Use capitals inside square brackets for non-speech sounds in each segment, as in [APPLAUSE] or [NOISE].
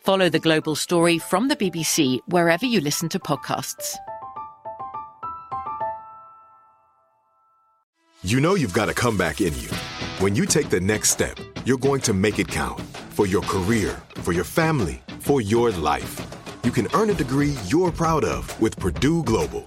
Follow the global story from the BBC wherever you listen to podcasts. You know you've got a comeback in you. When you take the next step, you're going to make it count for your career, for your family, for your life. You can earn a degree you're proud of with Purdue Global.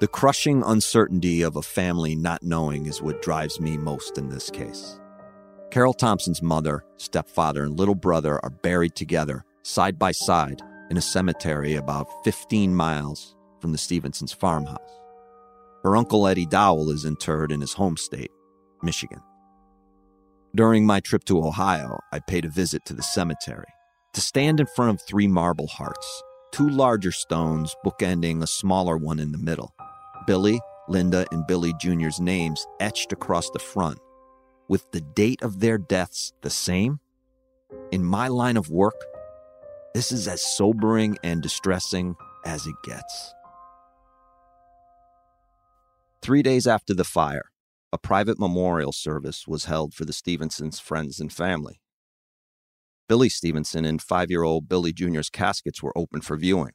The crushing uncertainty of a family not knowing is what drives me most in this case. Carol Thompson's mother, stepfather, and little brother are buried together, side by side, in a cemetery about 15 miles from the Stevensons' farmhouse. Her uncle Eddie Dowell is interred in his home state, Michigan. During my trip to Ohio, I paid a visit to the cemetery to stand in front of three marble hearts, two larger stones bookending a smaller one in the middle. Billy, Linda, and Billy Jr.'s names etched across the front, with the date of their deaths the same? In my line of work, this is as sobering and distressing as it gets. Three days after the fire, a private memorial service was held for the Stevensons' friends and family. Billy Stevenson and five year old Billy Jr.'s caskets were open for viewing.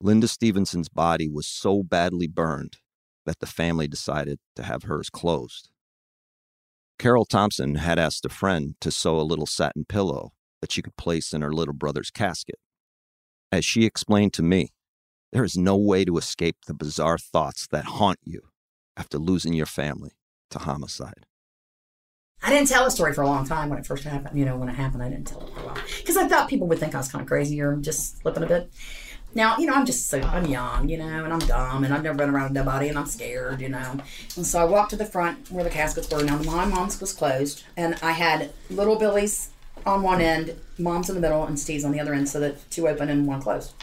Linda Stevenson's body was so badly burned that the family decided to have hers closed. Carol Thompson had asked a friend to sew a little satin pillow that she could place in her little brother's casket. As she explained to me, there is no way to escape the bizarre thoughts that haunt you after losing your family to homicide. I didn't tell the story for a long time when it first happened. You know, when it happened, I didn't tell it for a while because I thought people would think I was kind of crazy or just slipping a bit. Now, you know, I'm just so, I'm young, you know, and I'm dumb, and I've never been around nobody, and I'm scared, you know. And so I walked to the front where the caskets were. Now, my mom's was closed, and I had little Billy's on one end, mom's in the middle, and Steve's on the other end, so that two open and one closed.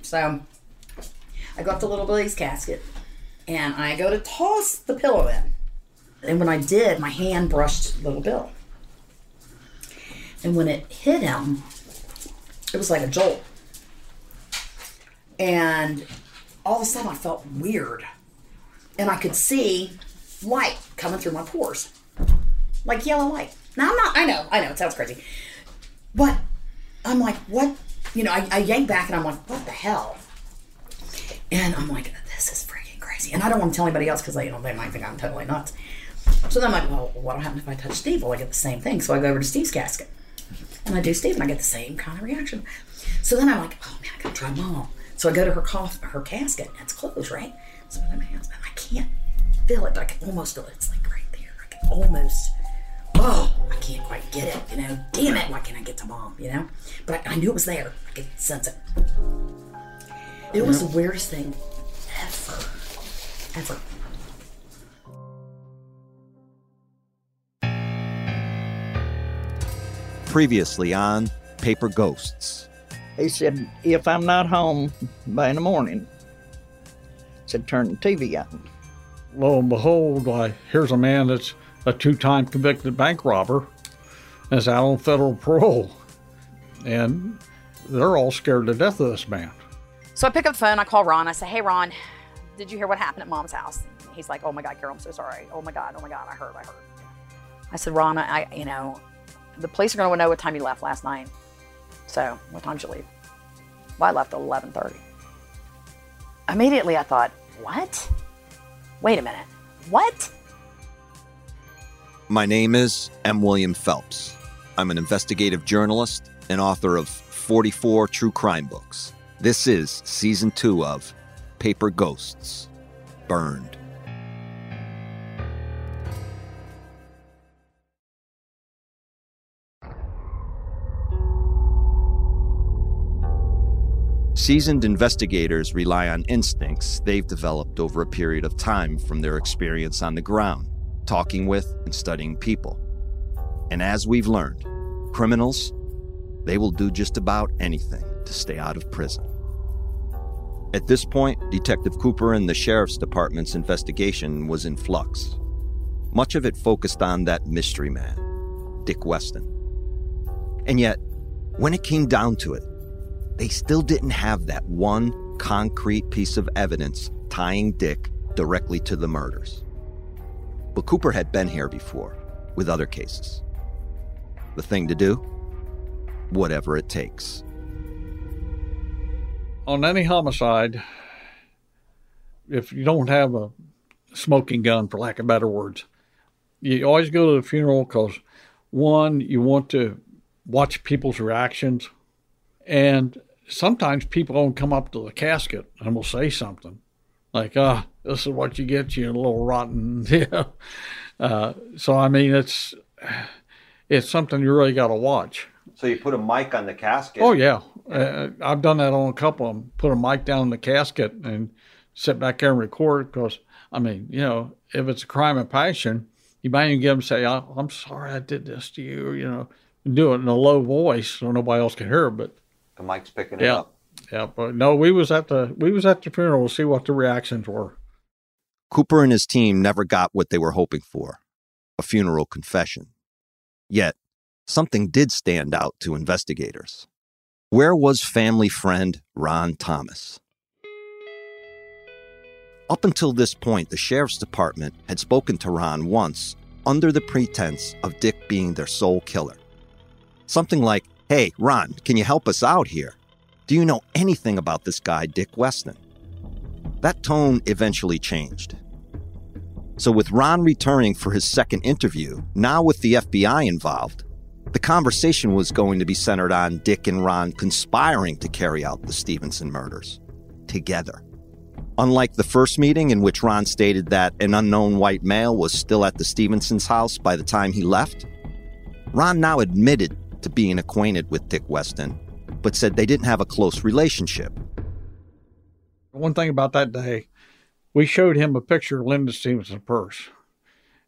So I go up to little Billy's casket, and I go to toss the pillow in. And when I did, my hand brushed little Bill. And when it hit him, it was like a jolt. And all of a sudden I felt weird. And I could see light coming through my pores. Like yellow light. Now I'm not I know, I know, it sounds crazy. But I'm like, what you know, I, I yank back and I'm like, what the hell? And I'm like, this is freaking crazy. And I don't want to tell anybody else because they, you know, they might think I'm totally nuts. So then I'm like, well, what'll happen if I touch Steve? Will I get the same thing? So I go over to Steve's casket. And I do Steve and I get the same kind of reaction. So then I'm like, oh man, I gotta try mom. So I go to her cough, her casket and it's closed, right? So I'm in my hands and I can't feel it, but I can almost feel it. It's like right there. I can almost oh, I can't quite get it, you know. Damn it, why can't I get to mom, you know? But I, I knew it was there. I could sense it. It was the weirdest thing ever. Ever. Previously on Paper Ghosts. He said, if I'm not home by in the morning, he said, turn the TV on. Lo and behold, why, here's a man that's a two time convicted bank robber and is out on federal parole. And they're all scared to death of this man. So I pick up the phone, I call Ron, I say, Hey Ron, did you hear what happened at mom's house? He's like, Oh my God, Carol, I'm so sorry. Oh my God, oh my God, I heard, I heard. I said, Ron, I, you know, the police are going to know what time you left last night. So, what time did you leave? Well, I left at 11:30. Immediately, I thought, "What? Wait a minute. What?" My name is M. William Phelps. I'm an investigative journalist and author of 44 true crime books. This is season two of Paper Ghosts Burned. Seasoned investigators rely on instincts they've developed over a period of time from their experience on the ground, talking with and studying people. And as we've learned, criminals, they will do just about anything to stay out of prison. At this point, Detective Cooper and the Sheriff's Department's investigation was in flux. Much of it focused on that mystery man, Dick Weston. And yet, when it came down to it, they still didn't have that one concrete piece of evidence tying Dick directly to the murders. But Cooper had been here before with other cases. The thing to do? Whatever it takes. On any homicide, if you don't have a smoking gun, for lack of better words, you always go to the funeral because one, you want to watch people's reactions and sometimes people don't come up to the casket and will say something like, ah, oh, this is what you get, you a little rotten. [LAUGHS] Uh, so, I mean, it's, it's something you really got to watch. So you put a mic on the casket? Oh, yeah. Uh, I've done that on a couple of them. Put a mic down in the casket and sit back there and record because, I mean, you know, if it's a crime of passion, you might even get them say, oh, I'm sorry I did this to you, you know, do it in a low voice so nobody else can hear, but the mic's picking yeah. it up. Yeah, but no, we was at the we was at the funeral to see what the reactions were. Cooper and his team never got what they were hoping for, a funeral confession. Yet, something did stand out to investigators. Where was family friend Ron Thomas? Up until this point, the sheriff's department had spoken to Ron once under the pretense of Dick being their sole killer. Something like, Hey, Ron, can you help us out here? Do you know anything about this guy, Dick Weston? That tone eventually changed. So, with Ron returning for his second interview, now with the FBI involved, the conversation was going to be centered on Dick and Ron conspiring to carry out the Stevenson murders together. Unlike the first meeting, in which Ron stated that an unknown white male was still at the Stevensons' house by the time he left, Ron now admitted to being acquainted with Dick Weston, but said they didn't have a close relationship. One thing about that day, we showed him a picture of Linda Stevenson's purse,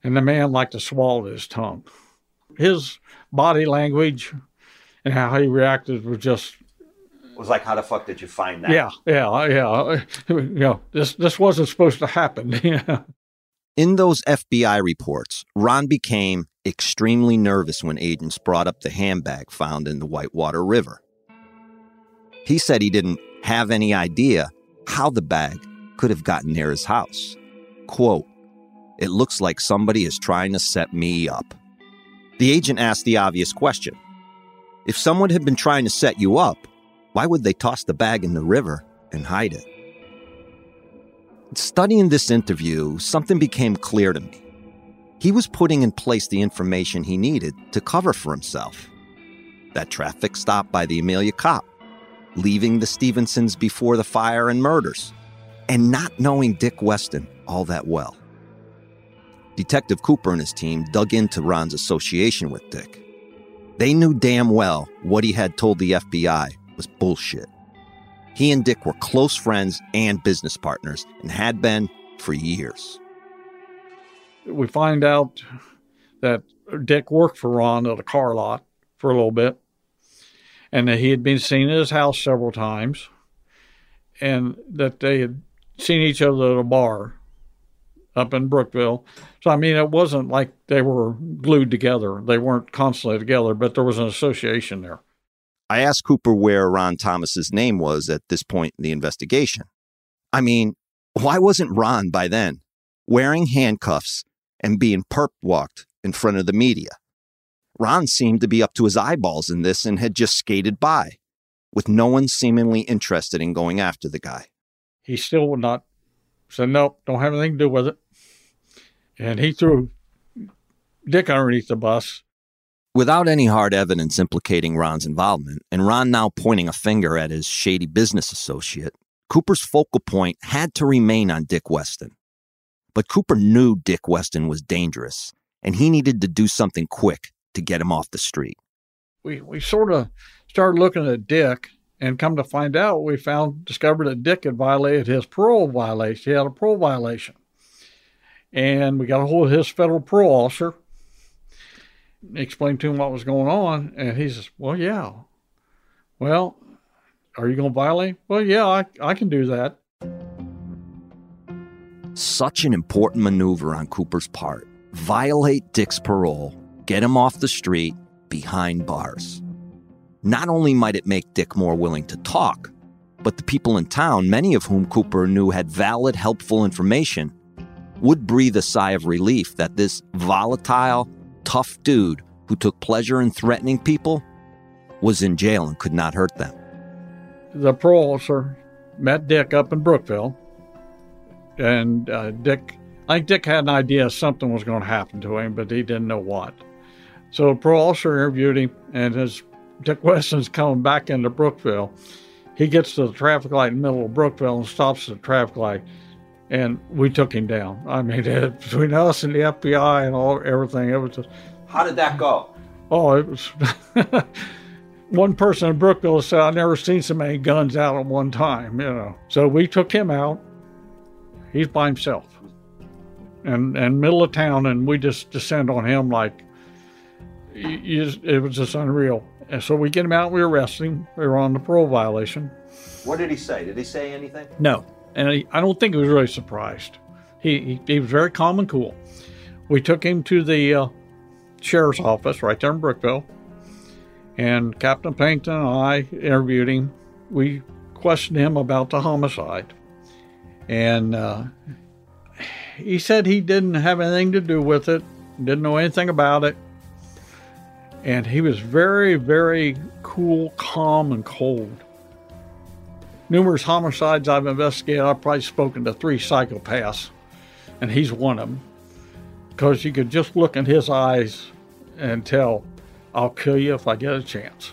and the man liked to swallow his tongue. His body language and how he reacted was just it was like, how the fuck did you find that? Yeah, yeah, yeah. [LAUGHS] You know, this this wasn't supposed to happen. Yeah. [LAUGHS] In those FBI reports, Ron became extremely nervous when agents brought up the handbag found in the Whitewater River. He said he didn't have any idea how the bag could have gotten near his house. Quote, It looks like somebody is trying to set me up. The agent asked the obvious question If someone had been trying to set you up, why would they toss the bag in the river and hide it? Studying this interview, something became clear to me. He was putting in place the information he needed to cover for himself. That traffic stop by the Amelia cop, leaving the Stevensons before the fire and murders, and not knowing Dick Weston all that well. Detective Cooper and his team dug into Ron's association with Dick. They knew damn well what he had told the FBI was bullshit. He and Dick were close friends and business partners and had been for years. We find out that Dick worked for Ron at a car lot for a little bit and that he had been seen at his house several times and that they had seen each other at a bar up in Brookville. So, I mean, it wasn't like they were glued together. They weren't constantly together, but there was an association there. I asked Cooper where Ron Thomas's name was at this point in the investigation. I mean, why wasn't Ron by then wearing handcuffs and being perp walked in front of the media? Ron seemed to be up to his eyeballs in this and had just skated by, with no one seemingly interested in going after the guy. He still would not said, Nope, don't have anything to do with it. And he threw Dick underneath the bus. Without any hard evidence implicating Ron's involvement, and Ron now pointing a finger at his shady business associate, Cooper's focal point had to remain on Dick Weston. But Cooper knew Dick Weston was dangerous, and he needed to do something quick to get him off the street. We, we sort of started looking at Dick, and come to find out, we found discovered that Dick had violated his parole violation. He had a parole violation. And we got a hold of his federal parole officer, explained to him what was going on, and he says, Well, yeah. Well, are you going to violate? Well, yeah, I, I can do that. Such an important maneuver on Cooper's part. Violate Dick's parole, get him off the street, behind bars. Not only might it make Dick more willing to talk, but the people in town, many of whom Cooper knew had valid, helpful information, would breathe a sigh of relief that this volatile, tough dude who took pleasure in threatening people was in jail and could not hurt them. The parole officer met Dick up in Brookville, and uh, Dick, I think Dick had an idea something was going to happen to him, but he didn't know what. So parole officer interviewed him, and as Dick [LAUGHS] Weston's coming back into Brookville, he gets to the traffic light in the middle of Brookville and stops at the traffic light and we took him down. [LAUGHS] I mean, it, between us and the FBI and all everything, it was just. How did that go? Oh, it was. [LAUGHS] one person in Brookville said, "I've never seen so many guns out at one time." You know, so we took him out. He's by himself, and and middle of town, and we just descend on him like. it was just unreal. And so we get him out. We arrest him. We were on the parole violation. What did he say? Did he say anything? No and he, I don't think he was really surprised. He, he, he was very calm and cool. We took him to the uh, sheriff's office right there in Brookville, and Captain Pennington and I interviewed him. We questioned him about the homicide, and uh, he said he didn't have anything to do with it, didn't know anything about it, and he was very, very cool, calm, and cold numerous homicides I've investigated, I've probably spoken to three psychopaths, and he's one of them. Because you could just look in his eyes and tell, I'll kill you if I get a chance.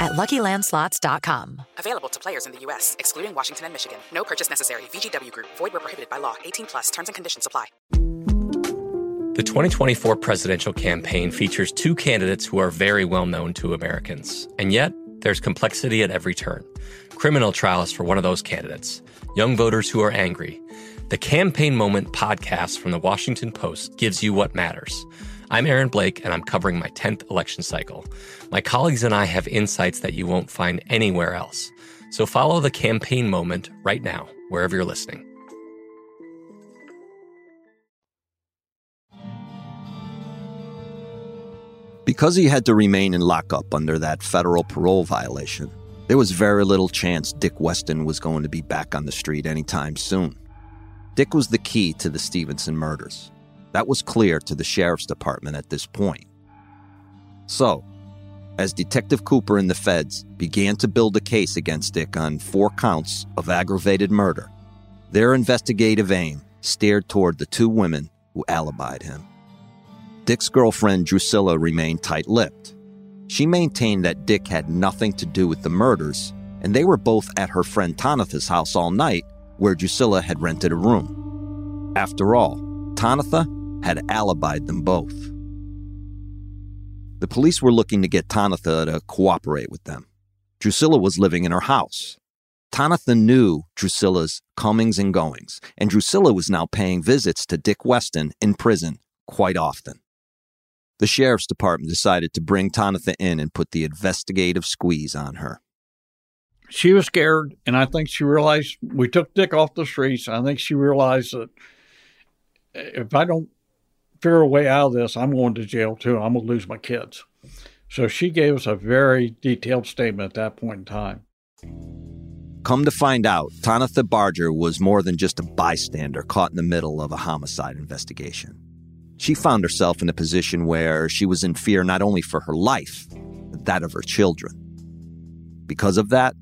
at LuckyLandSlots.com. Available to players in the U.S., excluding Washington and Michigan. No purchase necessary. VGW Group. Void where prohibited by law. 18 plus. Terms and conditions apply. The 2024 presidential campaign features two candidates who are very well known to Americans. And yet, there's complexity at every turn. Criminal trials for one of those candidates. Young voters who are angry. The Campaign Moment podcast from the Washington Post gives you what matters. I'm Aaron Blake, and I'm covering my 10th election cycle. My colleagues and I have insights that you won't find anywhere else. So follow the campaign moment right now, wherever you're listening. Because he had to remain in lockup under that federal parole violation, there was very little chance Dick Weston was going to be back on the street anytime soon. Dick was the key to the Stevenson murders. That was clear to the sheriff's department at this point. So, as Detective Cooper and the feds began to build a case against Dick on four counts of aggravated murder, their investigative aim steered toward the two women who alibied him. Dick's girlfriend Drusilla remained tight lipped. She maintained that Dick had nothing to do with the murders, and they were both at her friend Tonatha's house all night, where Drusilla had rented a room. After all, Tonatha had alibied them both. The police were looking to get Tonatha to cooperate with them. Drusilla was living in her house. Tonatha knew Drusilla's comings and goings, and Drusilla was now paying visits to Dick Weston in prison quite often. The sheriff's department decided to bring Tonatha in and put the investigative squeeze on her. She was scared, and I think she realized we took Dick off the streets. I think she realized that eh, if I don't figure a way out of this, I'm going to jail too. I'm going to lose my kids. So she gave us a very detailed statement at that point in time. Come to find out, Tonatha Barger was more than just a bystander caught in the middle of a homicide investigation. She found herself in a position where she was in fear not only for her life, but that of her children. Because of that,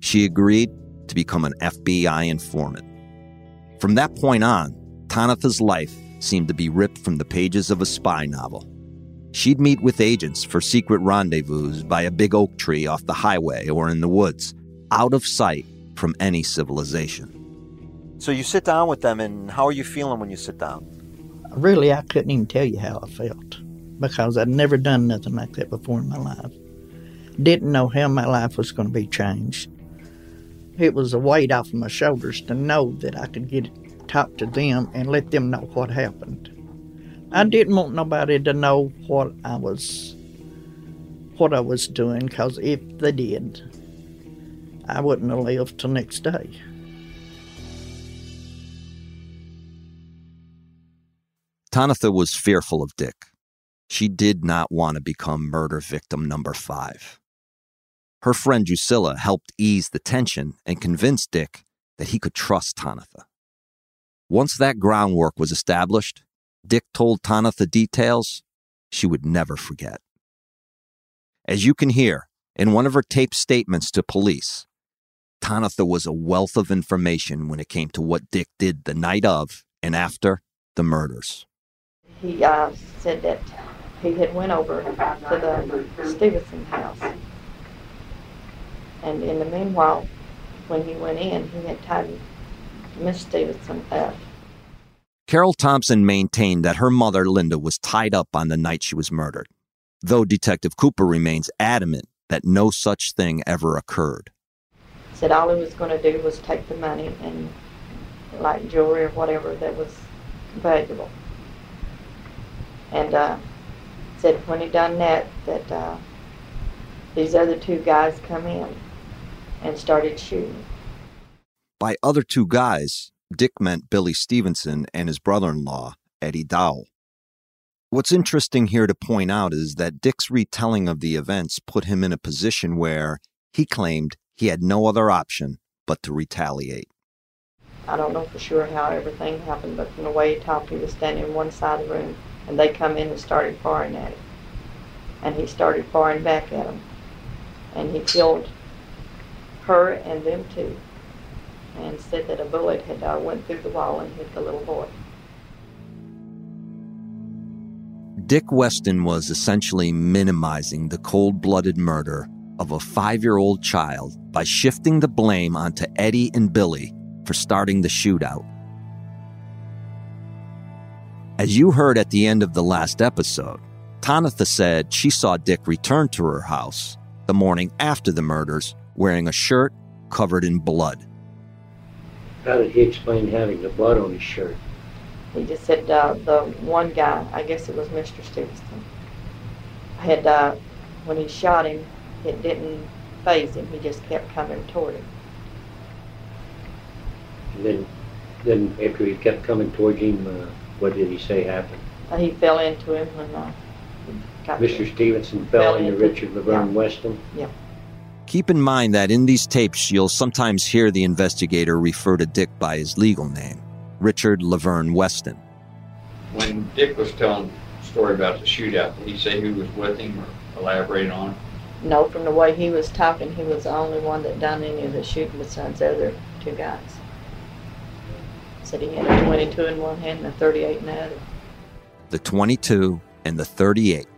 she agreed to become an FBI informant. From that point on, Tonatha's life seemed to be ripped from the pages of a spy novel. She'd meet with agents for secret rendezvous by a big oak tree off the highway or in the woods, out of sight from any civilization. So you sit down with them, and how are you feeling when you sit down? Really, I couldn't even tell you how I felt because I'd never done nothing like that before in my life. Didn't know how my life was going to be changed. It was a weight off of my shoulders to know that I could get talk to them and let them know what happened. I didn't want nobody to know what I was what I was doing because if they did, I wouldn't have lived till next day. Tanitha was fearful of Dick. She did not want to become murder victim number five. Her friend Drusilla helped ease the tension and convinced Dick that he could trust Tonatha. Once that groundwork was established, Dick told Tonatha details she would never forget. As you can hear, in one of her taped statements to police, Tonatha was a wealth of information when it came to what Dick did the night of and after the murders. He uh, said that he had went over to the Stevenson house, and in the meanwhile, when he went in, he had tied Miss Stevenson up. Carol Thompson maintained that her mother, Linda, was tied up on the night she was murdered, though Detective Cooper remains adamant that no such thing ever occurred. Said all he was going to do was take the money and like jewelry or whatever that was valuable. And uh, said when he done that, that uh, these other two guys come in and started shooting. By other two guys, Dick meant Billy Stevenson and his brother in law, Eddie Dowell. What's interesting here to point out is that Dick's retelling of the events put him in a position where he claimed he had no other option but to retaliate. I don't know for sure how everything happened, but from the way he talked, he was standing in one side of the room, and they come in and started firing at him. And he started firing back at them. And he killed her and them too and said that a bullet had uh, went through the wall and hit the little boy. Dick Weston was essentially minimizing the cold blooded murder of a five year old child by shifting the blame onto Eddie and Billy for starting the shootout. As you heard at the end of the last episode, Tanitha said she saw Dick return to her house the morning after the murders wearing a shirt covered in blood. How did he explain having the blood on his shirt? He just said uh, the one guy, I guess it was Mr. Stevenson, had, uh, when he shot him, it didn't faze him. He just kept coming toward him. And then, then after he kept coming towards him, uh, what did he say happened? Uh, he fell into him when uh, Mr. Stevenson fell, fell into, into, Richard Laverne yeah. Weston? Yeah. Keep in mind that in these tapes, you'll sometimes hear the investigator refer to Dick by his legal name, Richard Laverne Weston. When Dick was telling the story about the shootout, did he say who was with him or elaborate on it? No, from the way he was talking, he was the only one that done any of the shooting besides the other two guys. Said he had a 22 in one hand and a 38 in the other. The 22 and the 38,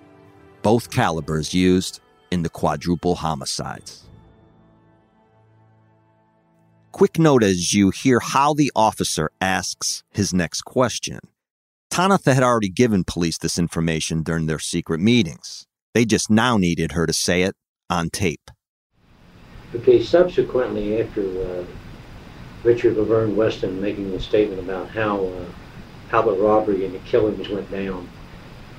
both calibers used in the quadruple homicides. Quick note as you hear how the officer asks his next question. Tonatha had already given police this information during their secret meetings. They just now needed her to say it on tape. Okay, subsequently, after uh, Richard Laverne Weston making a statement about how uh, how the robbery and the killings went down,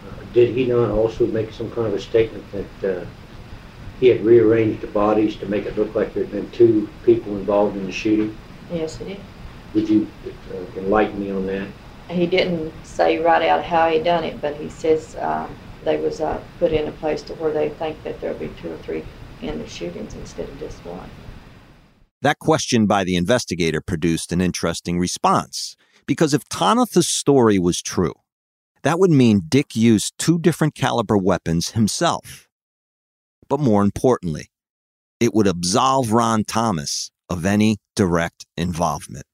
uh, did he not also make some kind of a statement that uh, he had rearranged the bodies to make it look like there had been two people involved in the shooting? Yes, he did. Would you uh, enlighten me on that? He didn't say right out how he done it, but he says um, they was uh, put in a place to where they think that there'll be two or three in the shootings instead of just one. That question by the investigator produced an interesting response, because if Tonatha's story was true, that would mean Dick used two different caliber weapons himself. But more importantly, it would absolve Ron Thomas of any direct involvement.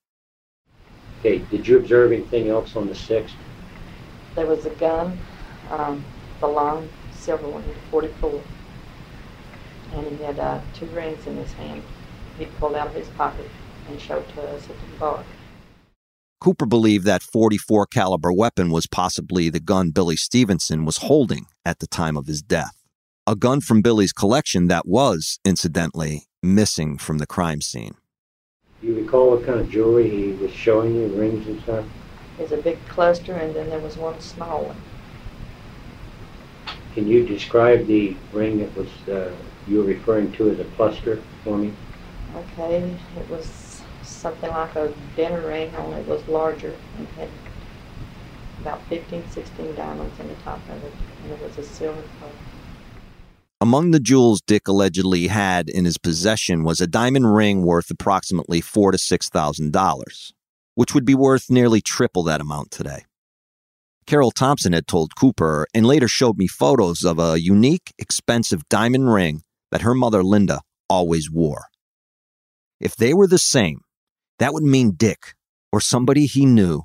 Okay, did you observe anything else on the 6th? There was a gun, um, the long silver one, 44, and he had uh, two rings in his hand. He pulled out of his pocket and showed to us at the bar. Cooper believed that 44 caliber weapon was possibly the gun Billy Stevenson was holding at the time of his death. A gun from Billy's collection that was, incidentally, missing from the crime scene. Do you recall what kind of jewelry he was showing you, rings and stuff? There's a big cluster, and then there was one small one. Can you describe the ring that was uh, you were referring to as a cluster for me? Okay, it was something like a dinner ring, only it was larger and had about 15, 16 diamonds in the top of it, and it was a silver color. Among the jewels Dick allegedly had in his possession was a diamond ring worth approximately four to six thousand dollars, which would be worth nearly triple that amount today. Carol Thompson had told Cooper and later showed me photos of a unique, expensive diamond ring that her mother Linda always wore. If they were the same, that would mean Dick, or somebody he knew,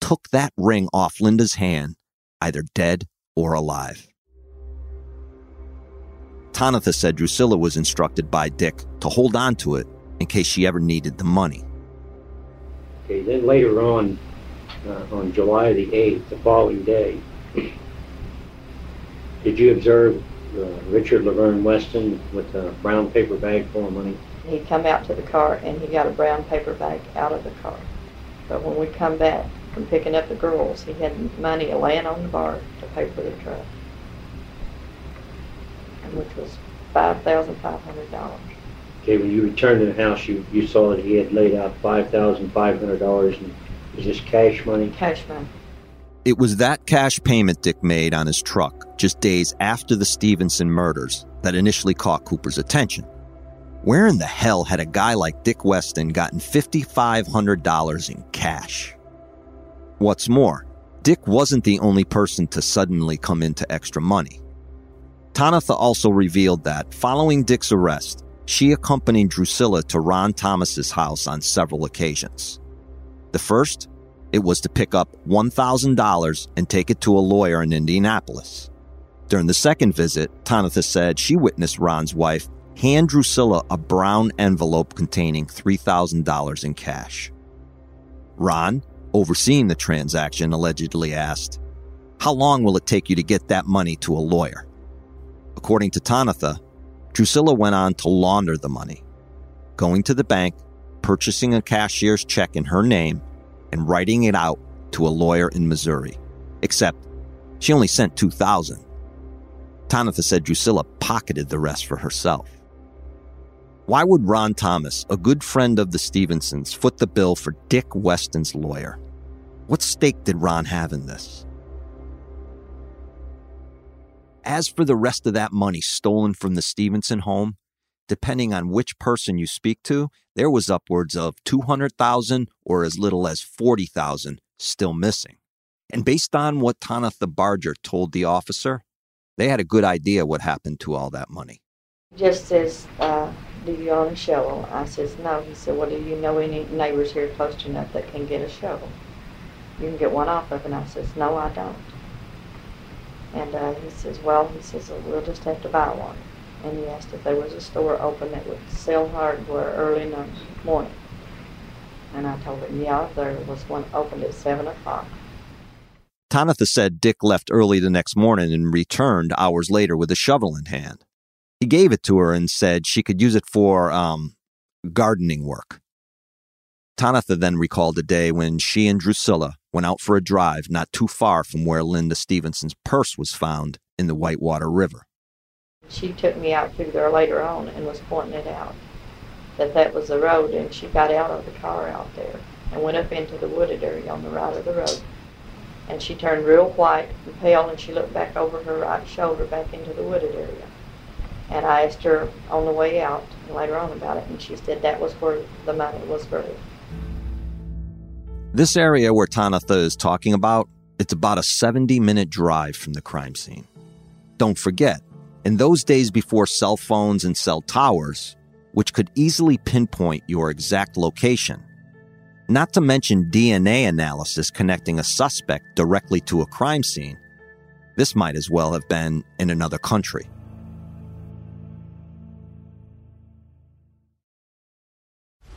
took that ring off Linda's hand, either dead or alive. Tonatha said Drusilla was instructed by Dick to hold on to it in case she ever needed the money. Okay, then later on, uh, on July the 8th, the following day, [CLEARS THROAT] did you observe uh, Richard Laverne Weston with a brown paper bag full of money? He come out to the car and he got a brown paper bag out of the car. But when we come back from picking up the girls, he had money laying on the bar to pay for the truck, and which was five thousand five hundred dollars. Okay, when you returned to the house, you, you saw that he had laid out $5,500 and was this cash money? Cash money. It was that cash payment Dick made on his truck just days after the Stevenson murders that initially caught Cooper's attention. Where in the hell had a guy like Dick Weston gotten $5,500 in cash? What's more, Dick wasn't the only person to suddenly come into extra money. Tonatha also revealed that, following Dick's arrest, she accompanied Drusilla to Ron Thomas's house on several occasions. The first, it was to pick up $1,000 and take it to a lawyer in Indianapolis. During the second visit, Tanitha said she witnessed Ron's wife hand Drusilla a brown envelope containing $3,000 in cash. Ron, overseeing the transaction, allegedly asked, How long will it take you to get that money to a lawyer? According to Tonatha, Drusilla went on to launder the money, going to the bank, purchasing a cashier's check in her name, and writing it out to a lawyer in Missouri. Except she only sent 2000 Tonatha said Drusilla pocketed the rest for herself. Why would Ron Thomas, a good friend of the Stevensons, foot the bill for Dick Weston's lawyer? What stake did Ron have in this? As for the rest of that money stolen from the Stevenson home, depending on which person you speak to, there was upwards of 200,000 or as little as 40,000 still missing. And based on what Tonatha Barger told the officer, they had a good idea what happened to all that money. Just says, uh, do you own a shovel? I says, no. He said, well, do you know any neighbors here close enough that can get a shovel? You can get one off of, and I says, no, I don't. And uh, he says, well, he says, well, we'll just have to buy one. And he asked if there was a store open that would sell hardware early in the morning. And I told him, yeah, there was one open at 7 o'clock. Tonatha said Dick left early the next morning and returned hours later with a shovel in hand. He gave it to her and said she could use it for um, gardening work. Tonatha then recalled a day when she and Drusilla went out for a drive not too far from where Linda Stevenson's purse was found in the Whitewater River. She took me out through there later on and was pointing it out that that was the road, and she got out of the car out there and went up into the wooded area on the right of the road. And she turned real white and pale, and she looked back over her right shoulder back into the wooded area. And I asked her on the way out later on about it, and she said that was where the money was buried. This area where Tonatha is talking about, it's about a 70 minute drive from the crime scene. Don't forget, in those days before cell phones and cell towers, which could easily pinpoint your exact location, not to mention DNA analysis connecting a suspect directly to a crime scene, this might as well have been in another country.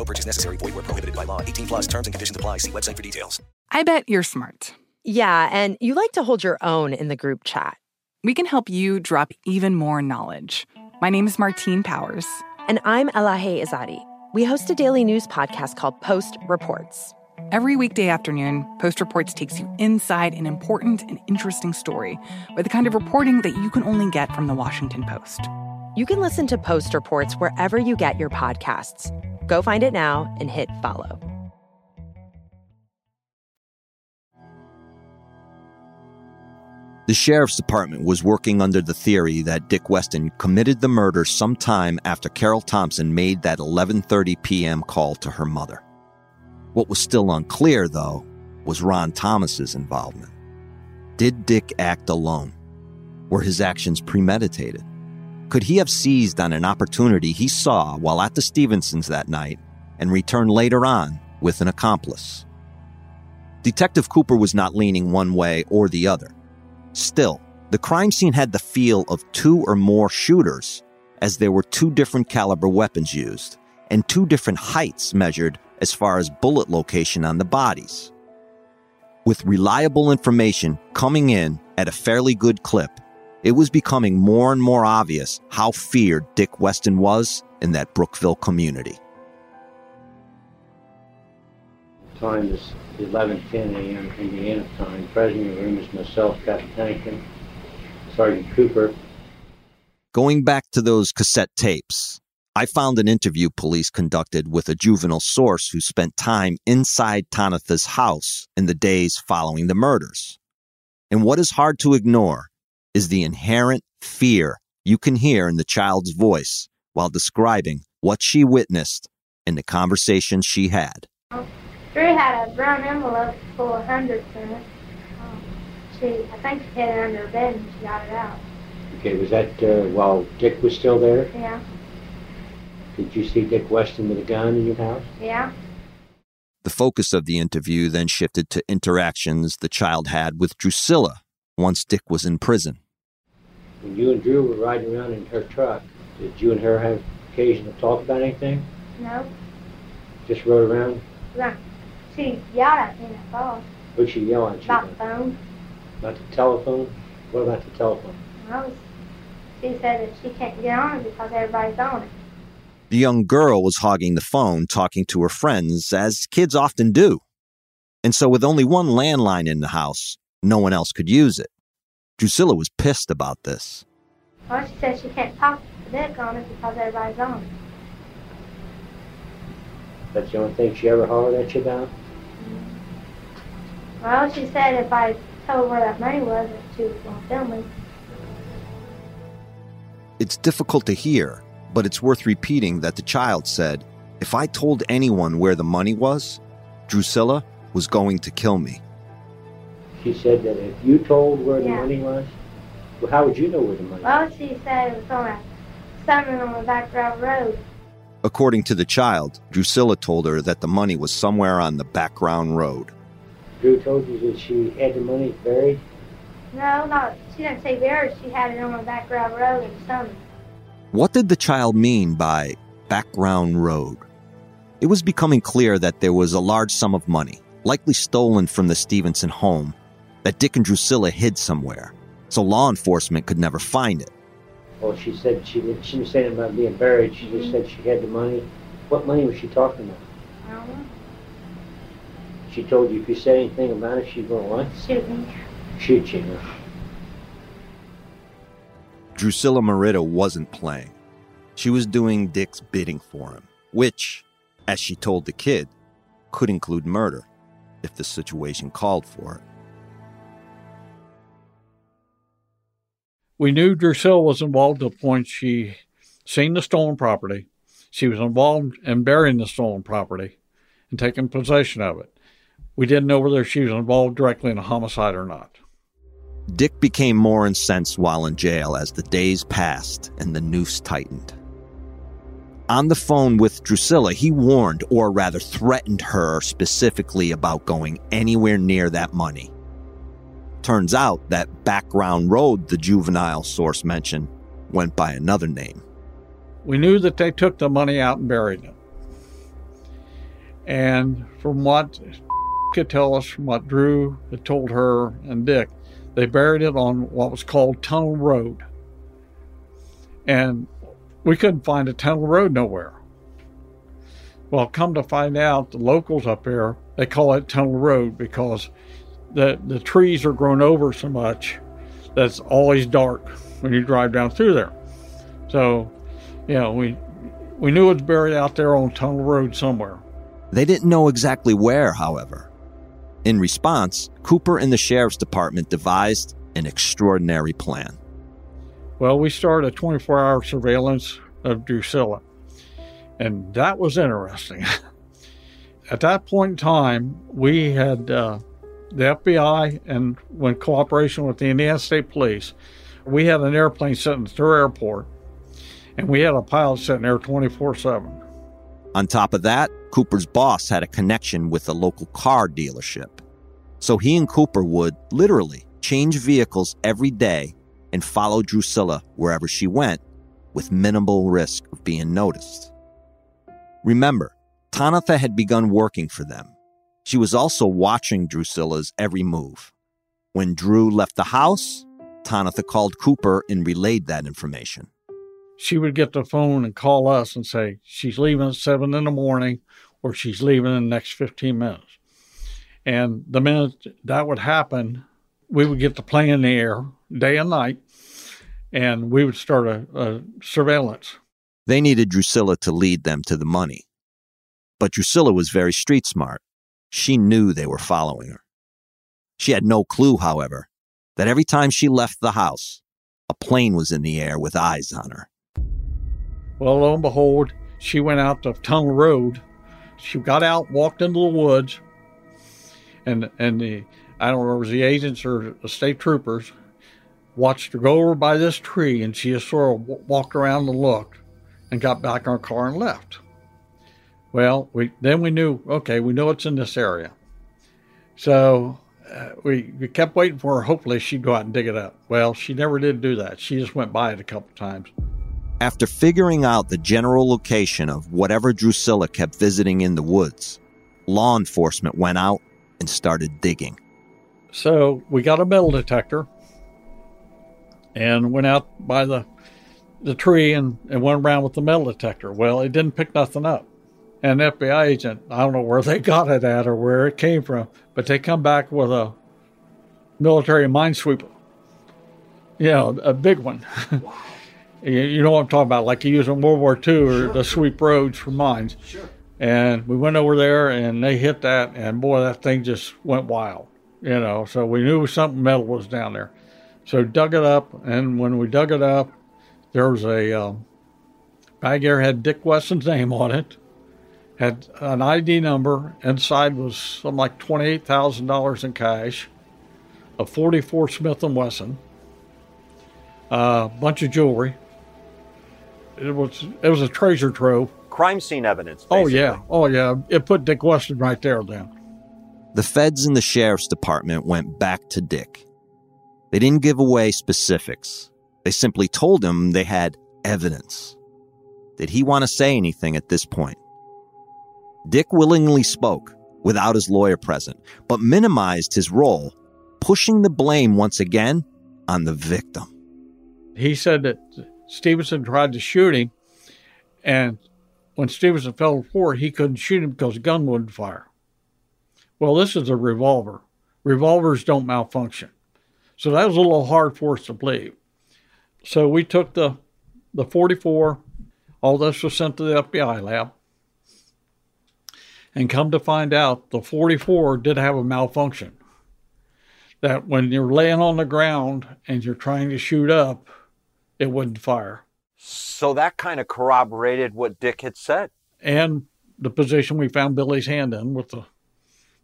No purchase necessary. Void where prohibited by law. 18 plus terms and conditions apply. See website for details. I bet you're smart. Yeah, and you like to hold your own in the group chat. We can help you drop even more knowledge. My name is Martine Powers. And I'm Elahe Izadi. We host a daily news podcast called Post Reports. Every weekday afternoon, Post Reports takes you inside an important and interesting story with the kind of reporting that you can only get from the Washington Post. You can listen to Post Reports wherever you get your podcasts. Go find it now and hit follow. The sheriff's department was working under the theory that Dick Weston committed the murder sometime after Carol Thompson made that 11:30 p.m. call to her mother. What was still unclear though was Ron Thomas's involvement. Did Dick act alone? Were his actions premeditated? Could he have seized on an opportunity he saw while at the Stevensons that night and returned later on with an accomplice? Detective Cooper was not leaning one way or the other. Still, the crime scene had the feel of two or more shooters, as there were two different caliber weapons used and two different heights measured as far as bullet location on the bodies. With reliable information coming in at a fairly good clip, it was becoming more and more obvious how feared Dick Weston was in that Brookville community. Time is 11:10 a.m. Indiana time. Present in the room is myself, Captain Pennington, Sergeant Cooper. Going back to those cassette tapes, I found an interview police conducted with a juvenile source who spent time inside Tonatha's house in the days following the murders. And what is hard to ignore is the inherent fear you can hear in the child's voice while describing what she witnessed in the conversation she had. Drew had a brown envelope full of hundreds in it. Um, she, I think she hid it under her bed and she got it out. Okay, was that uh, while Dick was still there? Yeah, Did you see Dick Weston with a gun in your house? yeah. The focus of the interview then shifted to interactions the child had with Drusilla once Dick was in prison. When you and Drew were riding around in her truck, did you and her have occasion to talk about anything? No, Just rode around? no. She yelled at me in the phone What'd she yell at you about about? the phone. About the telephone? What about the telephone? I was, she said that she can't get on it because everybody's on it. The young girl was hogging the phone, talking to her friends, as kids often do. And so, with only one landline in the house, no one else could use it. Drusilla was pissed about this. Well, she said she can't talk to Dick on it because everybody's on it. That's the only thing she ever hollered at you about? Mm-hmm. Well, she said if I told her where that money was, that she was going to film me. It's difficult to hear, but it's worth repeating that the child said, If I told anyone where the money was, Drusilla was going to kill me. She said that if you told where the money was, well, how would you know where the money was? Well, she said it was on a something on the back road road. According to the child, Drusilla told her that the money was somewhere on the background road. Drew told you that she had the money buried? No, not. She didn't say buried. She had it on the background road road in Summit. What did the child mean by background road? It was becoming clear that there was a large sum of money, likely stolen from the Stevenson home, that Dick and Drusilla hid somewhere, so law enforcement could never find it. Well, she said she didn't, she didn't say anything about being buried. She just mm-hmm. said she had the money. What money was she talking about? I don't know. She told you if you said anything about it, she's going to what? Shoot me. Shoot you. Drusilla Merida wasn't playing. She was doing Dick's bidding for him, which, as she told the kid, could include murder if the situation called for it. We knew Drusilla was involved to the point she seen the stolen property. She was involved in burying the stolen property and taking possession of it. We didn't know whether she was involved directly in a homicide or not. Dick became more incensed while in jail as the days passed and the noose tightened. On the phone with Drusilla, he warned, or rather threatened her specifically about going anywhere near that money. Turns out that background road the juvenile source mentioned went by another name. We knew that they took the money out and buried it. And from what [LAUGHS] could tell us, from what Drew had told her and Dick, they buried it on what was called Tunnel Road. And we couldn't find a tunnel road nowhere. Well, come to find out, the locals up there, they call it Tunnel Road because the, the trees are grown over so much that's always dark when you drive down through there. So, you know, we, we knew it was buried out there on Tunnel Road somewhere. They didn't know exactly where, however. In response, Cooper and the sheriff's department devised an extraordinary plan. Well, we started a 24 hour surveillance of Drusilla, and that was interesting. [LAUGHS] At that point in time, we had uh, the FBI and, in cooperation with the Indiana State Police, we had an airplane sitting at their airport, and we had a pilot sitting there 24 7. On top of that, Cooper's boss had a connection with a local car dealership. So he and Cooper would literally change vehicles every day and follow Drusilla wherever she went with minimal risk of being noticed. Remember, Tonatha had begun working for them. She was also watching Drusilla's every move. When Drew left the house, Tonatha called Cooper and relayed that information. She would get the phone and call us and say, she's leaving at 7 in the morning or she's leaving in the next 15 minutes. And the minute that would happen, we would get the plane in the air day and night and we would start a, a surveillance. They needed Drusilla to lead them to the money. But Drusilla was very street smart. She knew they were following her. She had no clue, however, that every time she left the house, a plane was in the air with eyes on her. Well, lo and behold, she went out the Tunnel Road. She got out, walked into the woods, and and the I don't know, it was the agents or the state troopers watched her go over by this tree, and she just sort of walked around and looked, and got back in her car and left. Well, we then we knew okay, we know it's in this area, so uh, we we kept waiting for her. Hopefully, she'd go out and dig it up. Well, she never did do that. She just went by it a couple times. After figuring out the general location of whatever Drusilla kept visiting in the woods, law enforcement went out and started digging. So we got a metal detector and went out by the the tree and, and went around with the metal detector. Well, it didn't pick nothing up. And the FBI agent, I don't know where they [LAUGHS] got it at or where it came from, but they come back with a military minesweeper. You know, a big one. [LAUGHS] you, know what I'm talking about, like you use in World War II or Sure. to sweep roads for mines. Sure. And we went over there and they hit that, and boy, that thing just went wild. You know, so we knew something metal was down there. So dug it up, and when we dug it up, there was a um, bag there had Dick Weston's name on it, had an ID number. Inside was something like twenty-eight thousand dollars in cash, a forty-four Smith and Wesson, a bunch of jewelry. It was it was a treasure trove. Crime scene evidence. Oh yeah, oh yeah. It put Dick Weston right there then. The feds and the sheriff's department went back to Dick. They didn't give away specifics. They simply told him they had evidence. Did he want to say anything at this point? Dick willingly spoke without his lawyer present, but minimized his role, pushing the blame once again on the victim. He said that Stevenson tried to shoot him, and when Stevenson fell floor, he couldn't shoot him because the gun wouldn't fire. Well, this is a revolver. Revolvers don't malfunction. So that was a little hard for us to believe. So we took the the 44, all this was sent to the FBI lab. And come to find out, the 44 did have a malfunction. That when you're laying on the ground and you're trying to shoot up, it wouldn't fire. So that kind of corroborated what Dick had said. And the position we found Billy's hand in with the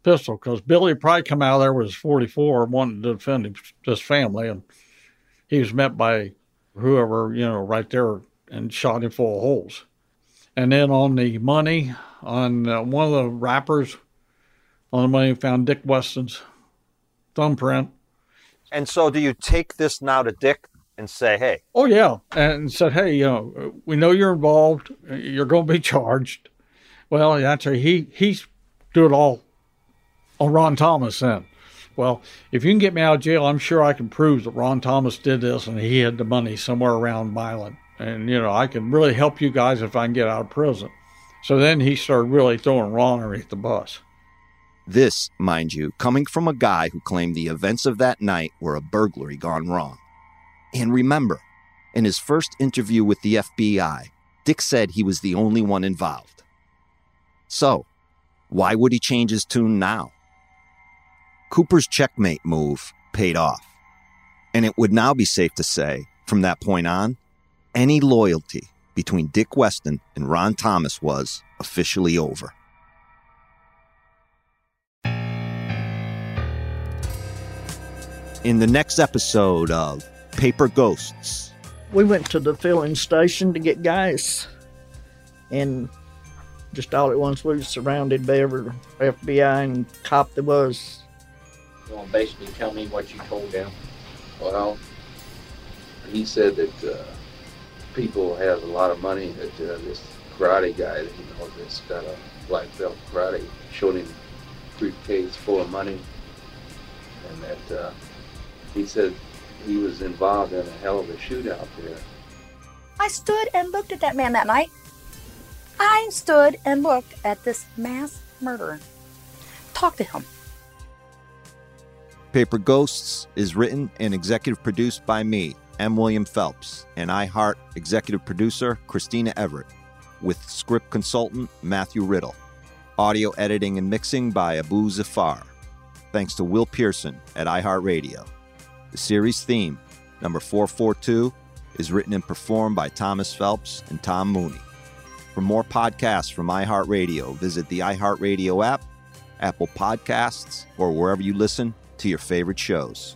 pistol, because Billy probably come out of there with his 44 wanting to defend his, family, and he was met by whoever, you know, right there and shot him full of holes. And then on the money, on uh, one of the wrappers, on the money, found Dick Weston's thumbprint. And so do you take this now to Dick and say, hey, Oh yeah, and said, "Hey, you know, we know you're involved. You're going to be charged." Well, actually, he he's do it all on Ron Thomas then. Well, if you can get me out of jail, I'm sure I can prove that Ron Thomas did this and he had the money somewhere around Milan. And you know, I can really help you guys if I can get out of prison. So then he started really throwing Ron underneath the bus. This, mind you, coming from a guy who claimed the events of that night were a burglary gone wrong. And remember, in his first interview with the FBI, Dick said he was the only one involved. So, why would he change his tune now? Cooper's checkmate move paid off. And it would now be safe to say, from that point on, any loyalty between Dick Weston and Ron Thomas was officially over. In the next episode of Paper Ghosts, We went to the filling station to get gas, and just all at once we were surrounded by every FBI and cop there was. You want to basically tell me what you told them? Well, he said that uh, people have a lot of money. That uh, this karate guy, that he knows, that's got a black belt karate, showed him three briefcase full of money, and that uh, he said he was involved in a hell of a shootout there. I stood and looked at that man that night. I stood and looked at this mass murderer. Talk to him. Paper Ghosts is written and executive produced by me, M. William Phelps, and iHeart executive producer Christina Everett, with script consultant Matthew Riddle. Audio editing and mixing by Abu Zafar. Thanks to Will Pearson at iHeartRadio. The series theme, number 442, is written and performed by Thomas Phelps and Tom Mooney. For more podcasts from iHeartRadio, visit the iHeartRadio app, Apple Podcasts, or wherever you listen to your favorite shows.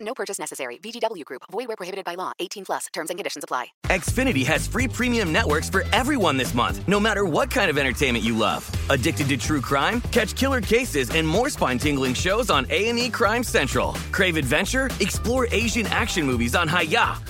No purchase necessary. VGW Group. Void where prohibited by law. 18 plus. Terms and conditions apply. Xfinity has free premium networks for everyone this month, no matter what kind of entertainment you love. Addicted to true crime? Catch killer cases and more spine-tingling shows on A&E Crime Central. Crave adventure? Explore Asian action movies on Hi-YAH.